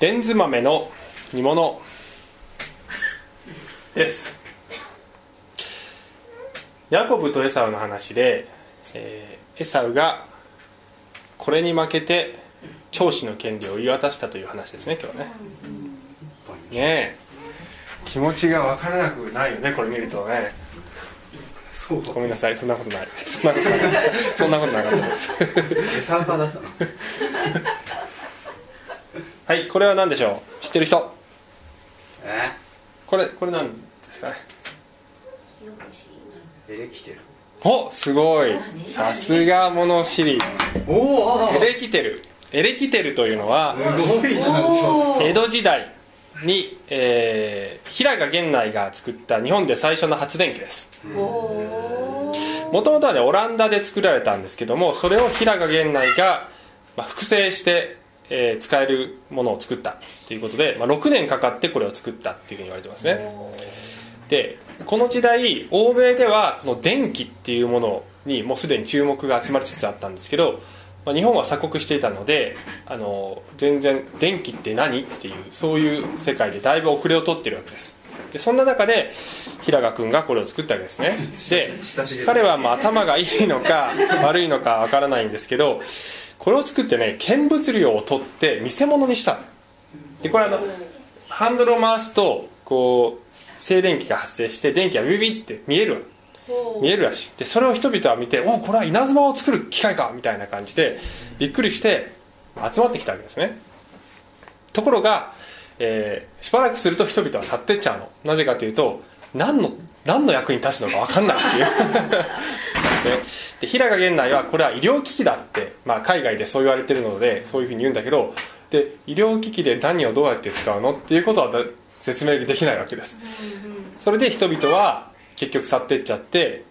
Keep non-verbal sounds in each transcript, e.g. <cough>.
レンズ豆の煮物。です。ヤコブとエサウの話で、えーエサウがこれに負けて長子の権利を言い渡したという話ですね今日はね。ねえ。気持ちが分からなくないよねこれ見るとね。ごめんなさいそんなことない。そんなことなかったそんなことなかったです。餌派だったのはいこれは何でしょう？知ってる人？え？これこれ何ですか？ねエレキテルおすごい。さすが物知り。おおエレキテル。エレキテルというのはすごいじゃん。ちょ江戸時代に、えー平賀源内が作った日本で最初の発電機です。もともとはねオランダで作られたんですけどもそれを平賀源内が、まあ、複製して、えー使えるものを作ったということで、まあ、6年かかってこれを作ったっていうふうに言われてますね。でこの時代欧米ではこの電気っていうものにもうすでに注目が集まりつつあったんですけど、まあ、日本は鎖国していたのであの全然電気って何っていうそういう世界でだいぶ遅れを取ってるわけです。でそんな中で平賀君がこれを作ったわけですね。で彼はまあ頭がいいのか悪いのかわからないんですけどこれを作ってね見物量を取って見せ物にしたでこれあのハンドルを回すとこう静電気が発生して電気がビビビって見える見えるらしい。でそれを人々は見ておこれは稲妻を作る機械かみたいな感じでびっくりして集まってきたわけですね。ところが、えーしばらくすると人々は去ってっちゃうの。なぜかというと何の何の役に立つのか分かんないっていうでで平賀源内はこれは医療機器だって、まあ、海外でそう言われてるのでそういうふうに言うんだけどで医療機器で何をどうやって使うのっていうことは説明できないわけです。それで人々は結局去っていっちゃって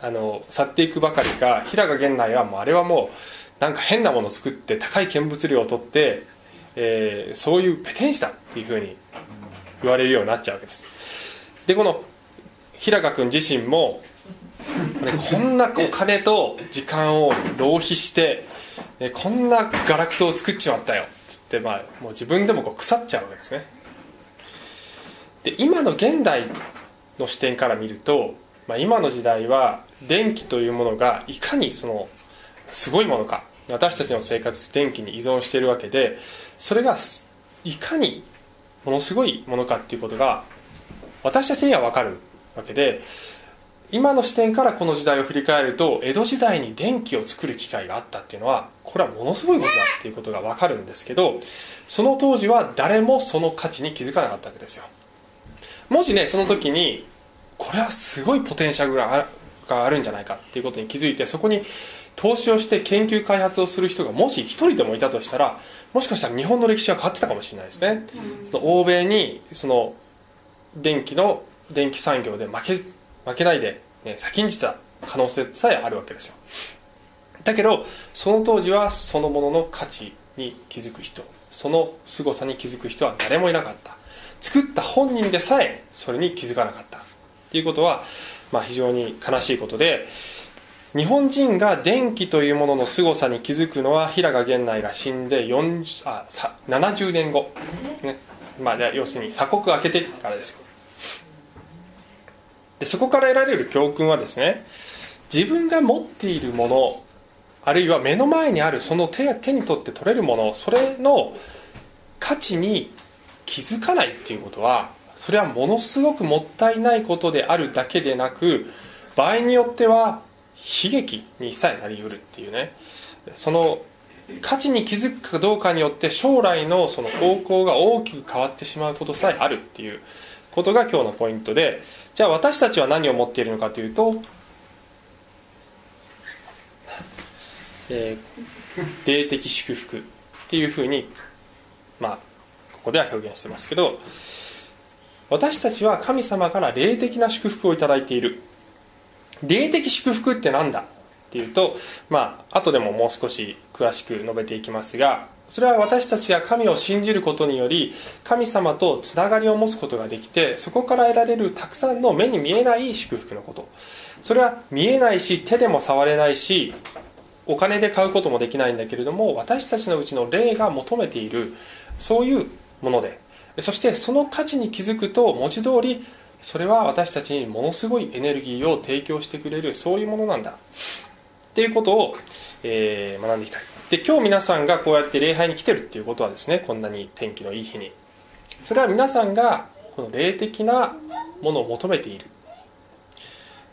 あの去っていくばかりか平賀源内はもうあれはもうなんか変なものを作って高い見物量を取って、えーそういうペテン師だっていうふうに言われるようになっちゃうわけです。でこの平賀君自身もねこんなお金と時間を浪費して、ねこんなガラクタを作っちまったよ。っつって、まあ、もう自分でもこう腐っちゃうわけですね。で今の現代の視点から見ると、まあ、今の時代は電気というものがいかにそのすごいものか。私たちの生活電気に依存しているわけでそれがいかにものすごいものかっていうことが私たちには分かるわけで今の視点からこの時代を振り返ると江戸時代に電気を作る機会があったっていうのはこれはものすごいことだっていうことが分かるんですけどその当時は誰もその価値に気づかなかったわけですよ。もしねその時にこれはすごいポテンシャルがあるんじゃないかっていうことに気づいてそこに投資をして研究開発をする人がもし一人でもいたとしたらもしかしたら日本の歴史は変わってたかもしれないですね、その欧米にその電気の電気産業で負け負けないで、ね、先んじた可能性さえあるわけですよ。だけどその当時はそのものの価値に気づく人その凄さに気づく人は誰もいなかった。作った本人でさえそれに気づかなかった。っていうことは、まあ、非常に悲しいことで日本人が電気というものの凄さに気づくのは平賀源内が死んで40あさ70年後、ね。まあ、要するに鎖国開けてからですよ。でそこから得られる教訓はですね自分が持っているものあるいは目の前にあるその手や手に取って取れるものそれの価値に気づかないっていうことはそれはものすごくもったいないことであるだけでなく場合によっては悲劇にさえなりうるっていうね。その価値に気づくかどうかによって将来のその方向が大きく変わってしまうことさえあるっていうことが今日のポイントでじゃあ私たちは何を持っているのかというと、えー霊的祝福っていうふうにまあここでは表現してますけど私たちは神様から霊的な祝福をいただいている。霊的祝福って何だっていうとまあ後でももう少し詳しく述べていきますがそれは私たちが神を信じることにより神様とつながりを持つことができてそこから得られるたくさんの目に見えない祝福のこと。それは見えないし手でも触れないしお金で買うこともできないんだけれども私たちのうちの霊が求めているそういうもので。そしてその価値に気づくと文字通りそれは私たちにものすごいエネルギーを提供してくれるそういうものなんだ。っていうことを、えー学んでいきたい。で今日皆さんがこうやって礼拝に来てるっていうことはですねこんなに天気のいい日に。それは皆さんがこの霊的なものを求めている、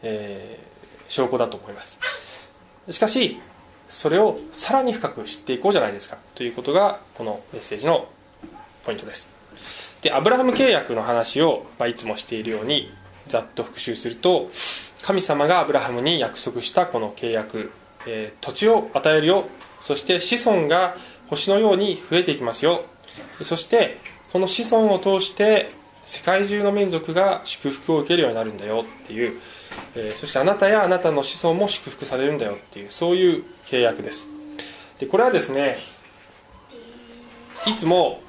えー証拠だと思います。しかしそれをさらに深く知っていこうじゃないですか。ということがこのメッセージのポイントです。でアブラハム契約の話を、まあ、いつもしているようにざっと復習すると神様がアブラハムに約束したこの契約、えー土地を与えるよ。そして子孫が星のように増えていきますよ。そしてこの子孫を通して世界中の民族が祝福を受けるようになるんだよ。っていう、えーそしてあなたやあなたの子孫も祝福されるんだよ。っていう。そういう契約です。でこれはですねいつも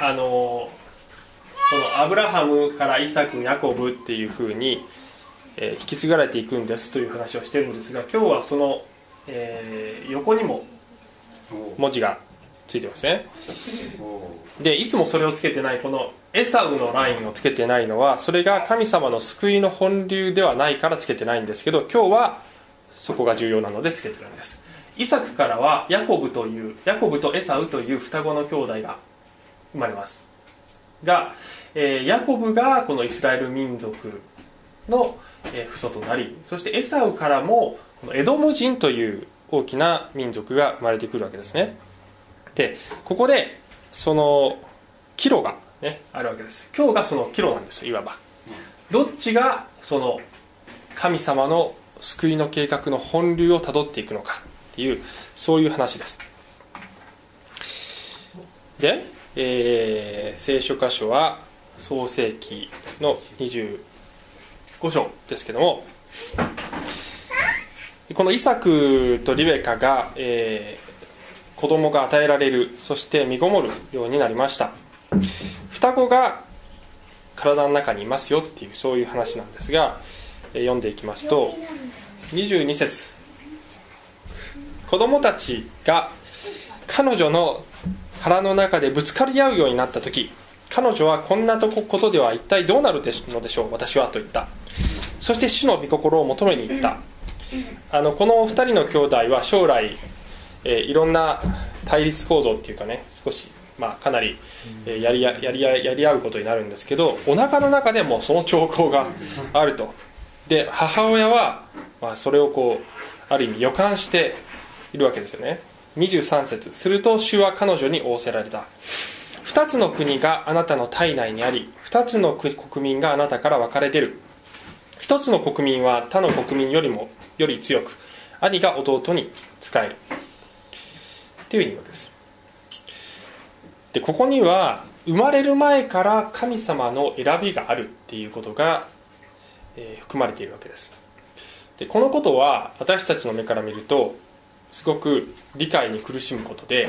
あのこのアブラハムからイサクヤコブっていうふうに、えー引き継がれていくんですという話をしてるんですが今日はその、えー横にも文字がついてますね。でいつもそれをつけてないこのエサウのラインをつけてないのはそれが神様の救いの本流ではないからつけてないんですけど今日はそこが重要なのでつけてるんです。イサクからはヤコブというヤコブとエサウという双子の兄弟が生まれます。が、えーヤコブがこのイスラエル民族の、えー父祖となりそしてエサウからもこのエドム人という大きな民族が生まれてくるわけですね。でここでそのキロが、ね、あるわけです。今日がそのキロなんですよいわば。どっちがその神様の救いの計画の本流をたどっていくのかっていうそういう話です。で、えー聖書箇所は創世記の5章ですけども。このイサクとリベカが、えー子供が与えられるそして身ごもるようになりました。双子が体の中にいますよっていうそういう話なんですが、えー読んでいきますと22節。子供たちが彼女の腹の中でぶつかり合うようになった時彼女はこんなとこことでは一体どうなるのでしょう私はと言った。そして主の御心を求めに行った。あのこの2人の兄弟は将来、えーいろんな対立構造っていうかね少し、まあ、かなり、えーやりややりやり合うことになるんですけどお腹の中でもその兆候があると。で母親は、まあ、それをこうある意味予感しているわけですよね。23節すると主は彼女に仰せられた。2つの国があなたの体内にあり2つの国民があなたから分かれ出る。一つの国民は他の国民よりもより強く兄が弟に仕える。っていう意味です。でここには生まれる前から神様の選びがあるっていうことが、えー含まれているわけです。でこのことは私たちの目から見るとすごく理解に苦しむことで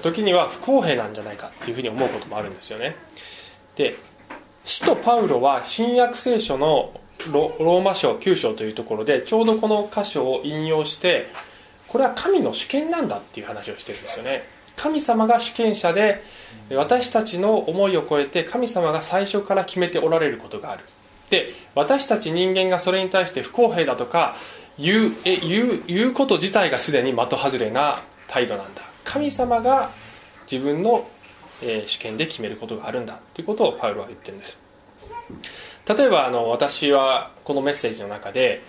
時には不公平なんじゃないかっていうふうに思うこともあるんですよね。で使徒パウロは新約聖書のローマ書9章というところでちょうどこの箇所を引用してこれは神の主権なんだっていう話をしてるんですよね。神様が主権者で私たちの思いを超えて神様が最初から決めておられることがある。で私たち人間がそれに対して不公平だとか言うえ言う言うこと自体がすでに的外れな態度なんだ。神様が自分の、え主権で決めることがあるんだということをパウロは言ってるんです。例えばあの私はこのメッセージの中で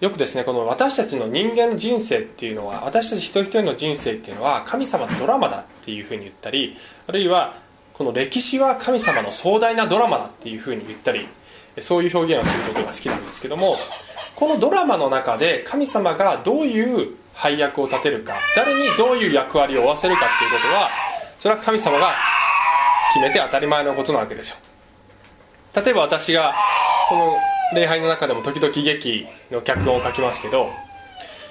よくですねこの私たちの人間の人生っていうのは私たち一人一人の人生っていうのは神様のドラマだっていうふうに言ったりあるいはこの歴史は神様の壮大なドラマだっていうふうに言ったりそういう表現をすることが好きなんですけどもこのドラマの中で神様がどういう配役を立てるか誰にどういう役割を負わせるかっていうことはそれは神様が決めて当たり前のことなわけですよ。例えば私がこの礼拝の中でも時々劇の脚本を書きますけど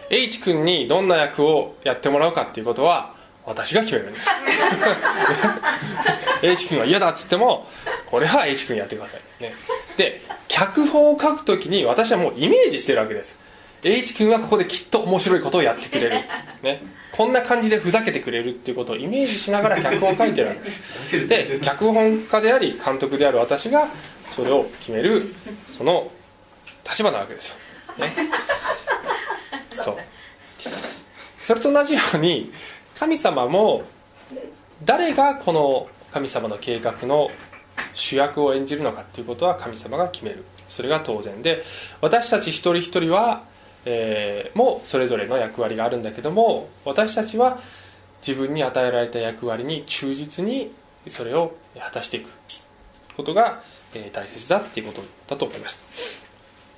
H 君にどんな役をやってもらうかっていうことは私が決めるんです。<laughs> H 君は嫌だっつってもこれは H 君やってください、ね、で脚本を書くときに私はもうイメージしてるわけです。栄一君はここできっと面白いことをやってくれる、<laughs> ね、こんな感じでふざけてくれるっていうことをイメージしながら脚本を書いてるわけです。<laughs> で脚本家であり監督である私がそれを決めるその立場なわけですよ、ね、そう。それと同じように神様も誰がこの神様の計画の主役を演じるのかっていうことは神様が決める。それが当然で私たち一人一人は、えー、もそれぞれの役割があるんだけども私たちは自分に与えられた役割に忠実にそれを果たしていくことが、えー、大切だっていうことだと思います、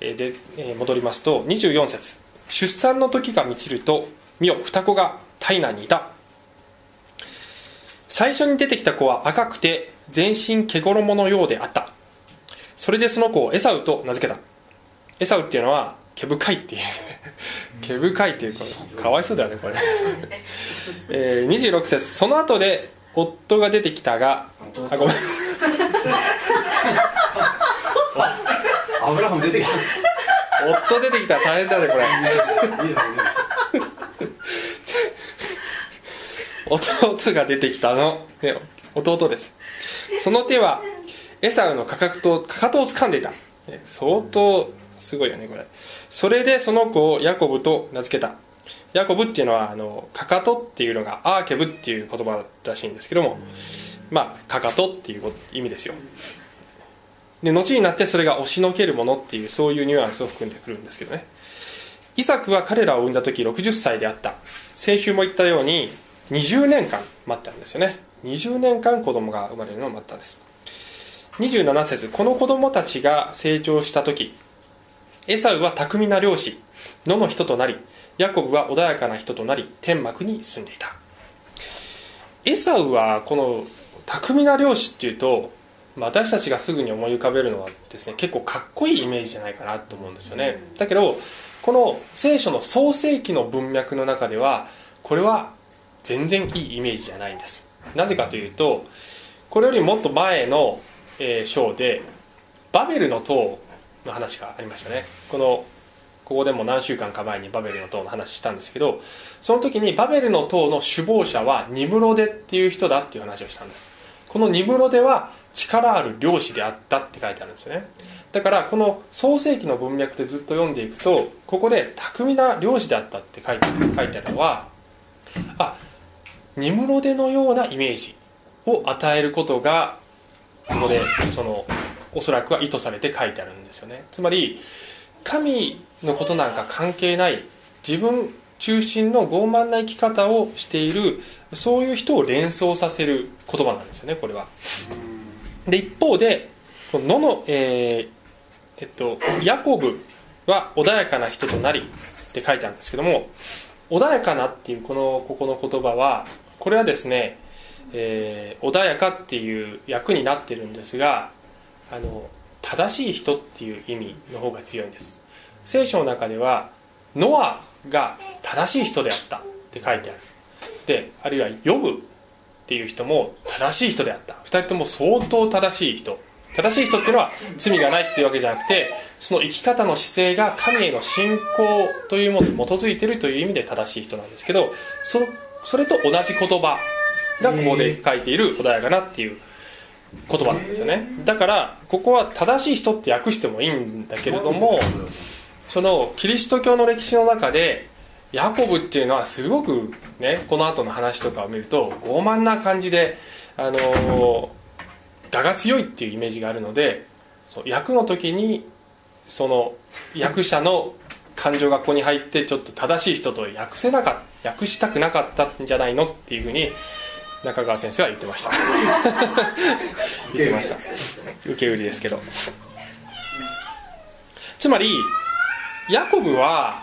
えー、で、えー、戻りますと24節。出産の時が満ちると見よ双子が体内にいた。最初に出てきた子は赤くて全身毛衣のようであった。それでその子をエサウと名付けた。エサウっていうのは毛深いっていう。毛深いっていうこれかわいそうだよねこれ、えー、26節。その後で夫が出てきたがあごめん。アブラハム出てきた。夫出てきたら大変だねこれ。弟が出てきたの、ね、弟ですその手はエサウのかかとかかとを掴んでいた相当すごいよ。ねこれそれでその子をヤコブと名付けた。ヤコブっていうのはあのかかとっていうのがアーケブっていう言葉らしいんですけども。まあかかとっていう意味ですよ。で後になってそれが押しのけるものっていうそういうニュアンスを含んでくるんですけどね。イサクは彼らを産んだ時60歳であった。先週も言ったように20年間待ったんですよね。20年間子供が生まれるのを待ったんです。27節この子供たちが成長した時エサウは巧みな漁師野の人となりヤコブは穏やかな人となり天幕に住んでいた。エサウはこの巧みな漁師っていうと私たちがすぐに思い浮かべるのはですね結構かっこいいイメージじゃないかなと思うんですよね。だけどこの聖書の創世記の文脈の中ではこれは全然いいイメージじゃないんです。なぜかというとこれよりもっと前のえー、章でバベルの塔の話がありましたね。このここでも何週間か前にバベルの塔の話したんですけどその時にバベルの塔の首謀者はニムロデっていう人だっていう話をしたんです。このニムロデは力ある漁師であったって書いてあるんですよね。だからこの創世紀の文脈でずっと読んでいくとここで巧みな漁師であったって書いて書いてあるのはあニムロデのようなイメージを与えることがここでそのおそらくは意図されて書いてあるんですよね。つまり神のことなんか関係ない自分中心の傲慢な生き方をしているそういう人を連想させる言葉なんですよねこれは。で一方でこのの、えー、えっと、ヤコブは穏やかな人となりって書いてあるんですけども穏やかなっていうこのここの言葉はこれはですねえー、穏やかっていう役になってるんですがあの正しい人っていう意味の方が強いんです。聖書の中ではノアが正しい人であったって書いてある。であるいはヨブっていう人も正しい人であった。2人とも相当正しい人。正しい人っていうのは罪がないっていうわけじゃなくてその生き方の姿勢が神への信仰というものに基づいてるという意味で正しい人なんですけどそそれと同じ言葉がここで書いている穏やかなっていう言葉なんですよね。だからここは正しい人って訳してもいいんだけれどもそのキリスト教の歴史の中でヤコブっていうのはすごくねこの後の話とかを見ると傲慢な感じであの我が強いっていうイメージがあるのでそう役の時にその役者の感情がここに入ってちょっと正しい人と訳せなかった訳したくなかったんじゃないのっていうふうに中川先生は言ってました。<laughs> 言ってました。受け売りですけど。つまりヤコブは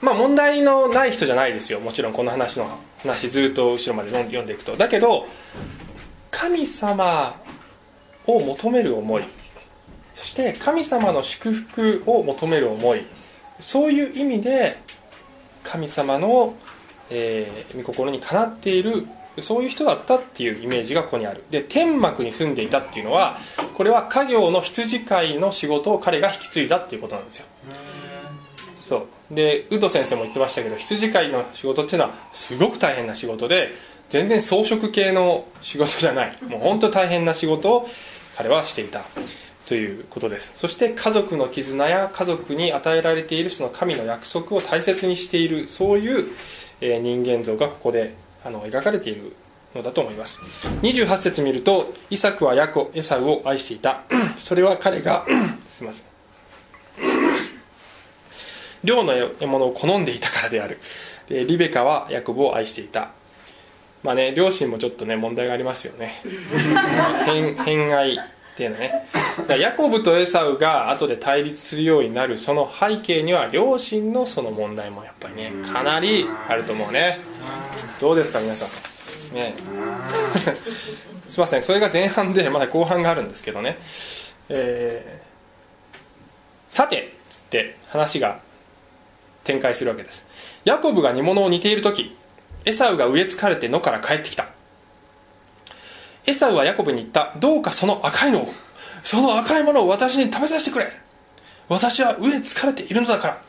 まあ問題のない人じゃないですよ。もちろんこの話の話ずっと後ろまで読んでいくと。だけど神様を求める思い。そして神様の祝福を求める思い。そういう意味で神様の、えー、御心にかなっているそういう人だったっていうイメージがここにある。で天幕に住んでいたっていうのはこれは家業の羊飼いの仕事を彼が引き継いだっていうことなんですよ。そう。でウッド先生も言ってましたけど羊飼いの仕事っていうのはすごく大変な仕事で全然装飾系の仕事じゃない。もう本当大変な仕事を彼はしていたということです。そして家族の絆や家族に与えられているその神の約束を大切にしているそういう人間像がここであの描かれているのだと思います。28節見るとイサクはヤコエサウを愛していた。<clears throat> それは彼が <clears throat> すいません。<clears throat> 両の獲物を好んでいたからである。でリベカはヤコブを愛していた。まあね両親もちょっとね問題がありますよね。<laughs> 偏偏愛っていうのね。だヤコブとエサウが後で対立するようになるその背景には両親のその問題もやっぱりねかなりあると思うね。どうですか皆さん。ね。<laughs> すいませんそれが前半でまだ後半があるんですけどね。えーさてつって話が展開するわけです。ヤコブが煮物を煮ている時エサウが植え付かれて野から帰ってきたエサウはヤコブに言った。どうかその赤いのをその赤いものを私に食べさせてくれ。私は植え付かれているのだから。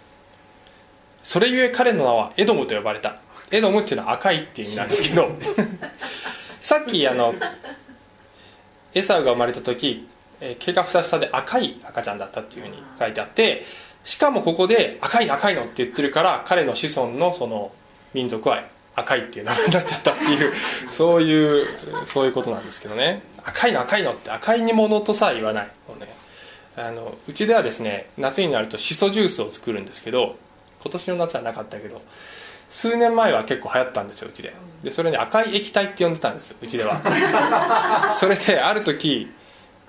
それゆえ彼の名はエドムと呼ばれた。エドムっていうのは赤いっていう意味なんですけど。<laughs> さっきあのエサウが生まれた時毛がふさふさで赤い赤ちゃんだったっていうふうに書いてあってしかもここで赤いの赤いのって言ってるから彼の子孫のその民族は赤いっていう名前になっちゃったっていう <laughs> そういうそういうことなんですけどね。赤いの赤いのって赤い煮物とさえ言わない。もうねあのうちではですね夏になるとシソジュースを作るんですけど今年の夏はなかったけど数年前は結構流行ったんですようちで。でそれに赤い液体って呼んでたんですようちでは。<laughs> それである時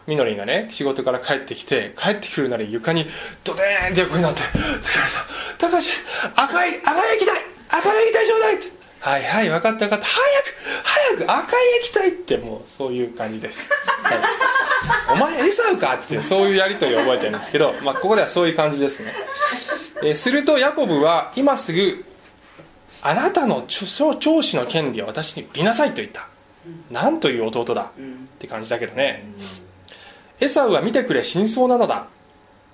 みのりんがね仕事から帰ってきて帰ってくるなり床にドデーンって横になって「疲れた。高橋赤い赤い液体赤い液体ちょうだい」って「はいはい分かった分かった。早く早く赤い液体」ってもうそういう感じです、はい、お前エサウかってそういうやり取りを覚えてるんですけど、まあ、ここではそういう感じですね、えーするとヤコブは今すぐあなたの長子の権利を私に売りなさいと言った。なんという弟だ。って感じだけどね。エサウは見てくれ真相なのだ。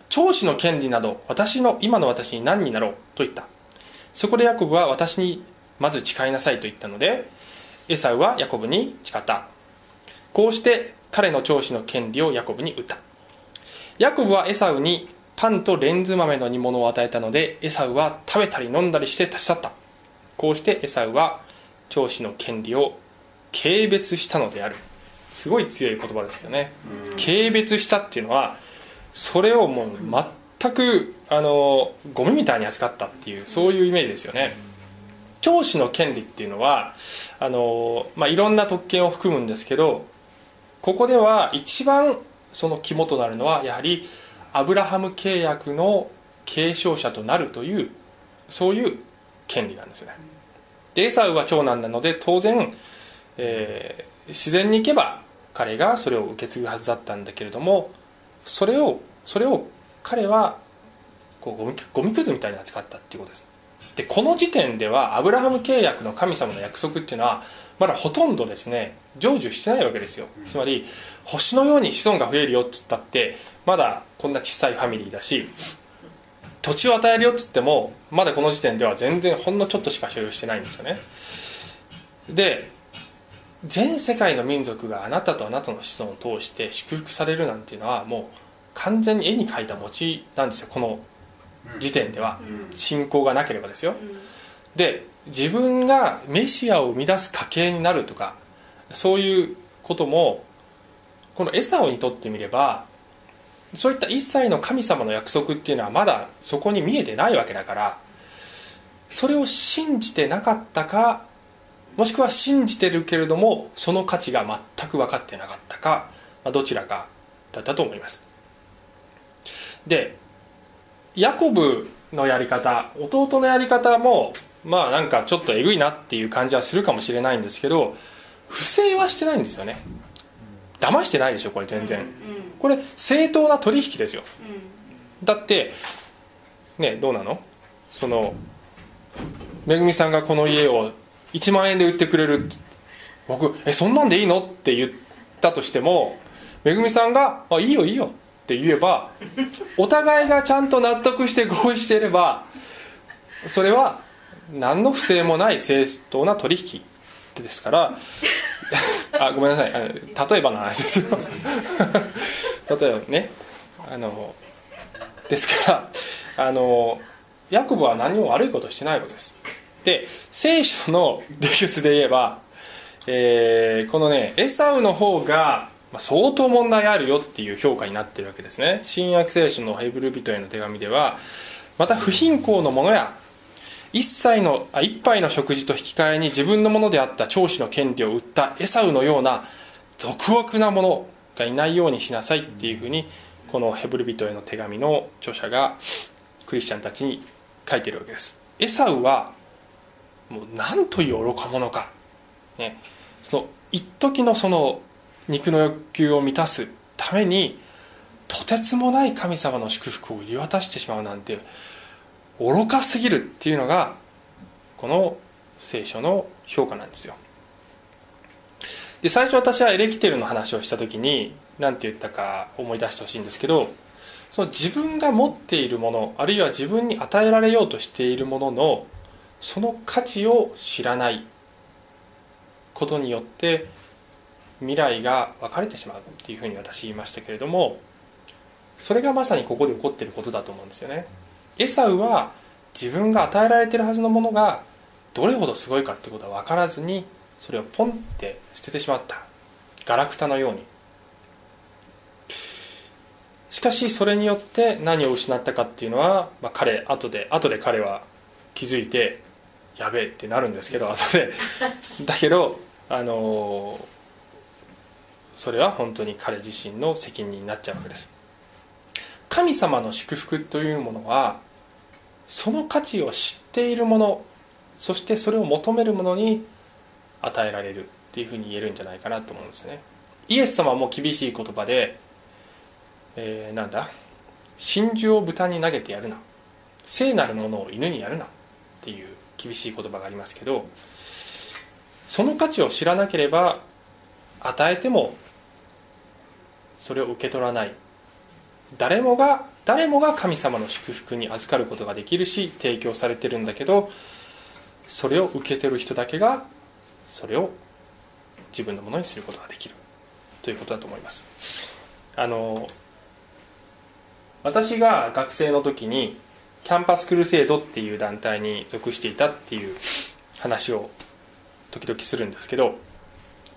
長子の権利など私の今の私に何になろうと言った。そこでヤコブは私にまず誓いなさいと言ったのでエサウはヤコブに誓った。こうして彼の長子の権利をヤコブに売った。ヤコブはエサウにパンとレンズ豆の煮物を与えたのでエサウは食べたり飲んだりして立ち去った。こうしてエサウは長子の権利を軽蔑したのである。すごい強い言葉ですけどね。軽蔑したっていうのはそれをもう全くあのゴミみたいに扱ったっていうそういうイメージですよね。長子の権利っていうのはあの、まあ、いろんな特権を含むんですけどここでは一番その肝となるのはやはりアブラハム契約の継承者となるというそういう権利なんですよね。でエサウは長男なので当然、えー自然にいけば彼がそれを受け継ぐはずだったんだけれどもそれをそれを彼はこうゴミゴミくずみたいに扱ったっていうことです。でこの時点ではアブラハム契約の神様の約束っていうのはまだほとんどですね成就してないわけですよ。つまり星のように子孫が増えるよっつったってまだこんな小さいファミリーだし土地を与えるよっつってもまだこの時点では全然ほんのちょっとしか所有してないんですよね。で全世界の民族があなたとあなたの子孫を通して祝福されるなんていうのはもう完全に絵に描いた餅なんですよ。この時点では信仰がなければですよ。で自分がメシアを生み出す家系になるとかそういうこともこのエサオにとってみればそういった一切の神様の約束っていうのはまだそこに見えてないわけだからそれを信じてなかったかもしくは信じてるけれどもその価値が全く分かってなかったか、まあ、どちらかだったと思います。でヤコブのやり方弟のやり方もまあなんかちょっとえぐいなっていう感じはするかもしれないんですけど不正はしてないんですよね。騙してないでしょこれ全然。これ正当な取引ですよ。だってねどうなの？そのめぐみさんがこの家を1万円で売ってくれる僕えそんなんでいいの？って言ったとしてもめぐみさんが「あいいよいいよ」って言えばお互いがちゃんと納得して合意していればそれは何の不正もない正当な取引ですからあごめんなさい。例えばの話ですよ。<laughs> 例えばねあのですからあのヤコブは何も悪いことしてないわけです。で聖書の理屈で言えば、えーこのねエサウの方がまあ相当問題あるよっていう評価になってるわけですね。新約聖書のヘブル人への手紙ではまた不貧困のものや一切のあ一杯の食事と引き換えに自分のものであった長子の権利を売ったエサウのような俗悪なものがいないようにしなさいっていうふうにこのヘブル人への手紙の著者がクリスチャンたちに書いてるわけです。エサウはもう何という愚か者か、ね、その一時のその肉の欲求を満たすためにとてつもない神様の祝福を売り渡してしまうなんて愚かすぎるっていうのがこの聖書の評価なんですよ。で最初私はエレキテルの話をした時に何て言ったか思い出してほしいんですけどその自分が持っているものあるいは自分に与えられようとしているもののその価値を知らないことによって未来が分かれてしまうっていうふうに私言いましたけれどもそれがまさにここで起こっていることだと思うんですよね。エサウは自分が与えられてるはずのものがどれほどすごいかってことは分からずにそれをポンって捨ててしまった。ガラクタのように。しかしそれによって何を失ったかっていうのは、まあ、彼後で後で彼は気づいてやべえってなるんですけど後で。だけどあのーそれは本当に彼自身の責任になっちゃうわけです。神様の祝福というものはその価値を知っているものそしてそれを求めるものに与えられるっていうふうに言えるんじゃないかなと思うんですよね。イエス様も厳しい言葉で、えーなんだ？真珠を豚に投げてやるな。聖なるものを犬にやるなっていう厳しい言葉がありますけどその価値を知らなければ与えてもそれを受け取らない。誰もが誰もが神様の祝福に預かることができるし提供されてるんだけどそれを受け取る人だけがそれを自分のものにすることができる。ということだと思います。あの私が学生の時にキャンパスクルセイドっていう団体に属していたっていう話を時々するんですけど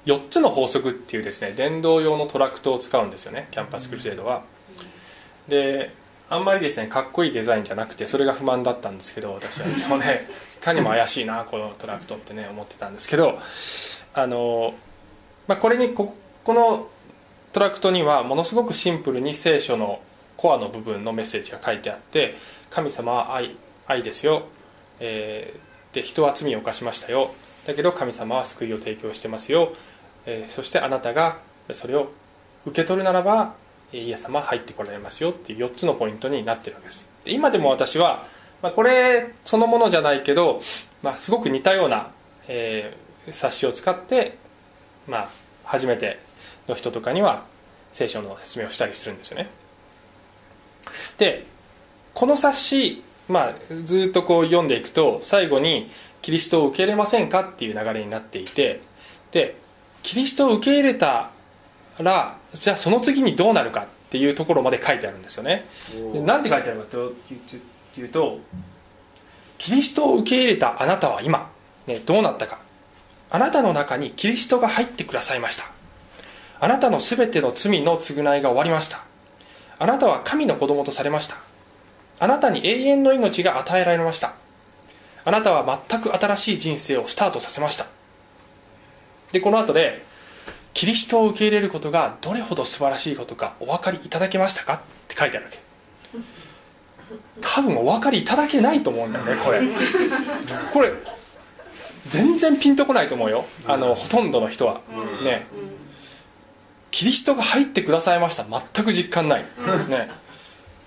4つの法則っていうですね伝道用のトラクトを使うんですよねキャンパスクルセイドは。であんまりですねかっこいいデザインじゃなくてそれが不満だったんですけど私は。いつもねいかにも怪しいなこのトラクトってね思ってたんですけどあの、まあ、これにここのトラクトにはものすごくシンプルに聖書のコアの部分のメッセージが書いてあって神様は愛愛ですよ、えーで人は罪を犯しましたよ。だけど神様は救いを提供してますよ、えそしてあなたがそれを受け取るならばえーイエス様入ってこられますよっていう4つのポイントになってるわけですで今でも私は、まあ、これそのものじゃないけど、まあ、すごく似たような、えー冊子を使って、まあ、初めての人とかには聖書の説明をしたりするんですよねでこの冊子、まあ、ずっとこう読んでいくと最後に「キリストを受け入れませんか?」っていう流れになっていてでキリストを受け入れたらじゃあその次にどうなるかっていうところまで書いてあるんですよね。でなんて書いてあるかというとキリストを受け入れたあなたは今、ね、どうなったか。あなたの中にキリストが入ってくださいました。あなたのすべての罪の償いが終わりました。あなたは神の子供とされました。あなたに永遠の命が与えられました。あなたは全く新しい人生をスタートさせましたでこの後でキリストを受け入れることがどれほど素晴らしいことかお分かりいただけましたか？って書いてあるわけ。多分お分かりいただけないと思うんだよねこれ。これ全然ピンとこないと思うよ。あのほとんどの人は。ね。キリストが入ってくださいました。全く実感ない。ね。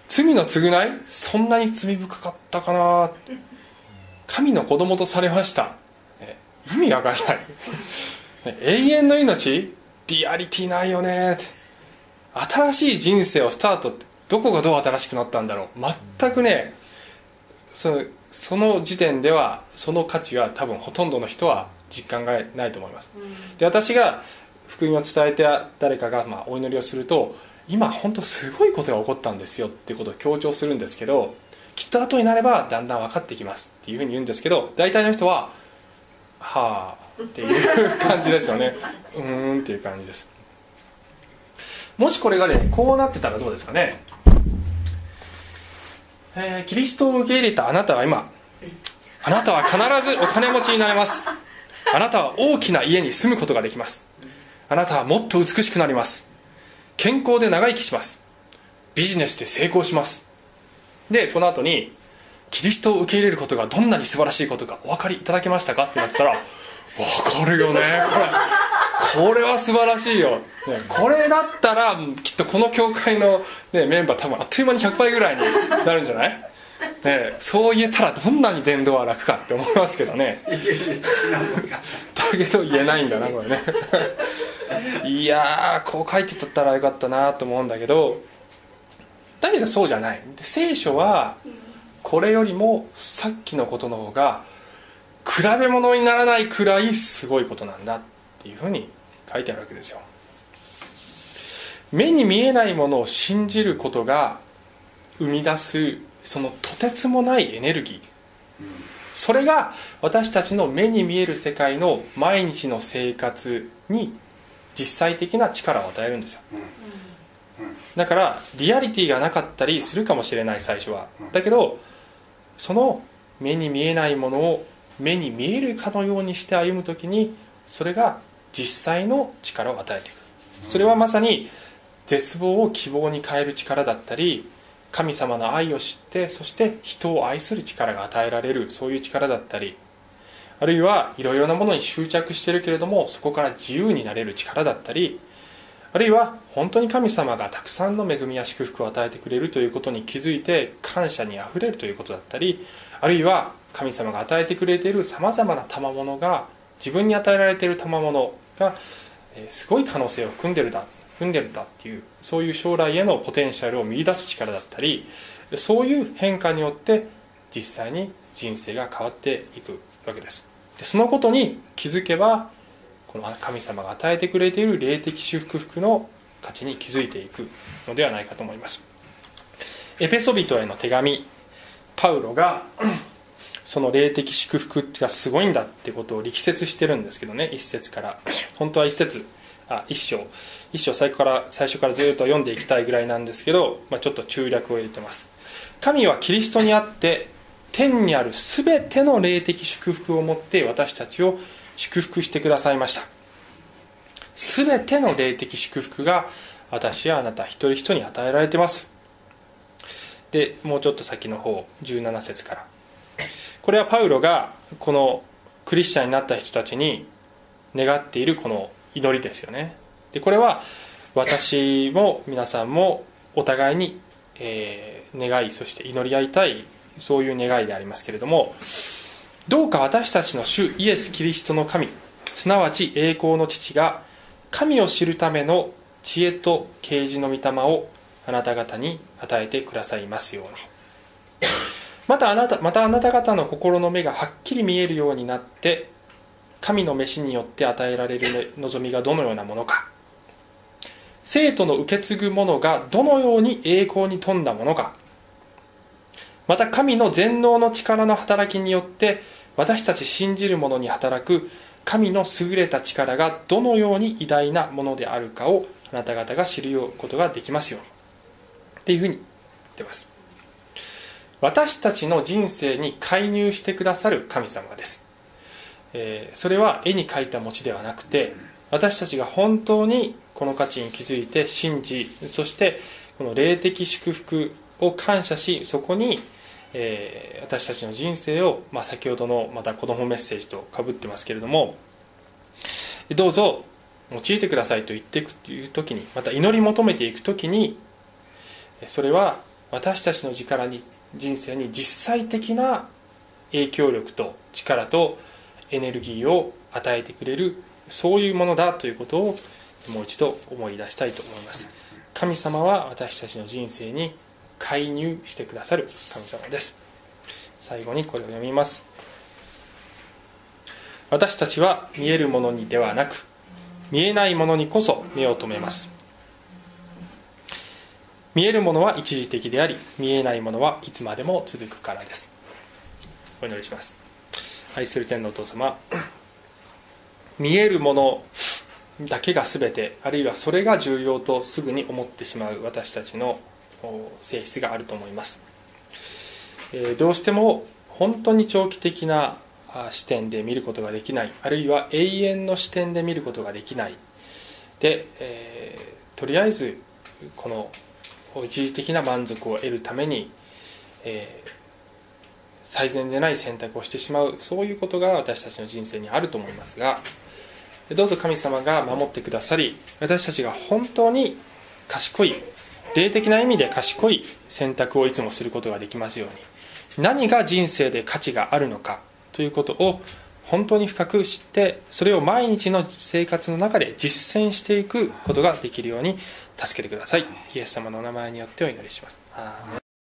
罪の償い？そんなに罪深かったかな。神の子供とされました、ね。意味わかんない。永遠の命？リアリティないよね。って新しい人生をスタートってどこがどう新しくなったんだろう。全くねそのその時点ではその価値は多分ほとんどの人は実感がないと思います。で私が福音を伝えて誰かがまあお祈りをすると今本当すごいことが起こったんですよっていうことを強調するんですけどきっと後になればだんだん分かってきますっていうふうに言うんですけど大体の人は「はあ」っていう感じですよね。うーんっていう感じです。もしこれがねこうなってたらどうですかね。えーキリストを受け入れたあなたは今あなたは必ずお金持ちになれます。あなたは大きな家に住むことができます。あなたはもっと美しくなります。健康で長生きします。ビジネスで成功します。でこの後にキリストを受け入れることがどんなに素晴らしいことかお分かりいただけましたかってなってたら分かるよね。これこれは素晴らしいよ、ね、これだったらきっとこの教会の、ね、メンバー多分あっという間に100倍ぐらいになるんじゃない？ね、そう言えたらどんなに伝道は楽かって思いますけどね。だけど言えないんだなこれね。いやーこう書いてたらよかったなと思うんだけどだけどそうじゃない。聖書はこれよりもさっきのことの方が比べ物にならないくらいすごいことなんだっていうふうに書いてあるわけですよ。目に見えないものを信じることが生み出すそのとてつもないエネルギー。それが私たちの目に見える世界の毎日の生活に実際的な力を与えるんですよ。だからリアリティがなかったりするかもしれない最初は。だけどその目に見えないものを目に見えるかのようにして歩む時にそれが実際の力を与えていく。それはまさに絶望を希望に変える力だったり神様の愛を知ってそして人を愛する力が与えられるそういう力だったりあるいはいろいろなものに執着してるけれどもそこから自由になれる力だったりあるいは本当に神様がたくさんの恵みや祝福を与えてくれるということに気づいて感謝にあふれるということだったりあるいは神様が与えてくれているさまざまな賜物が自分に与えられている賜物がすごい可能性を含んでるだ踏んでるんだっていうそういう将来へのポテンシャルを見出す力だったりそういう変化によって実際に人生が変わっていくわけです。でそのことに気づけばこの神様が与えてくれている霊的祝福の価値に気づいていくのではないかと思います。エペソビトへの手紙パウロがその霊的祝福がすごいんだってことを力説してるんですけどね一節から。本当は一節あ一章。一章最初から最初からずっと読んでいきたいぐらいなんですけど、まあ、ちょっと中略を入れてます。神はキリストにあって天にある全ての霊的祝福をもって私たちを祝福してくださいました。全ての霊的祝福が私やあなた一人一人に与えられてます。でもうちょっと先の方17節から。これはパウロがこのクリスチャンになった人たちに願っているこの祈りですよね。でこれは私も皆さんもお互いに、えー、願いそして祈り合いたいそういう願いでありますけれどもどうか私たちの主イエス・キリストの神すなわち栄光の父が神を知るための知恵と啓示の御霊をあなた方に与えてくださいますように。またあなたまたあなた方の心の目がはっきり見えるようになって神の召しによって与えられる望みがどのようなものか。生徒の受け継ぐものがどのように栄光に富んだものか。また神の全能の力の働きによって私たち信じる者に働く神の優れた力がどのように偉大なものであるかをあなた方が知ることができますように。っていうふうに言ってます。私たちの人生に介入してくださる神様です。えー、それは絵に描いた餅ではなくて私たちが本当にこの価値に気づいて信じそしてこの霊的祝福を感謝しそこに、えー、私たちの人生を、まあ、先ほどのまた子供メッセージとかぶってますけれどもどうぞ用いてくださいと言っていくという時にまた祈り求めていく時にそれは私たちの力に人生に実際的な影響力と力とエネルギーを与えてくれるそういうものだということをもう一度思い出したいと思います。神様は私たちの人生に介入してくださる神様です。最後にこれを読みます。私たちは見えるものにではなく見えないものにこそ目を留めます。見えるものは一時的であり見えないものはいつまでも続くからです。お祈りします。愛する天のお父様見えるものだけが全てあるいはそれが重要とすぐに思ってしまう私たちの性質があると思います。えどうしても本当に長期的な視点で見ることができないあるいは永遠の視点で見ることができない。で、えー、とりあえずこの一時的な満足を得るために、えー、最善でない選択をしてしまうそういうことが私たちの人生にあると思いますがどうぞ神様が守ってくださり私たちが本当に賢い霊的な意味で賢い選択をいつもすることができますように何が人生で価値があるのかということを本当に深く知ってそれを毎日の生活の中で実践していくことができるように助けてください。イエス様のお名前によってお祈りします。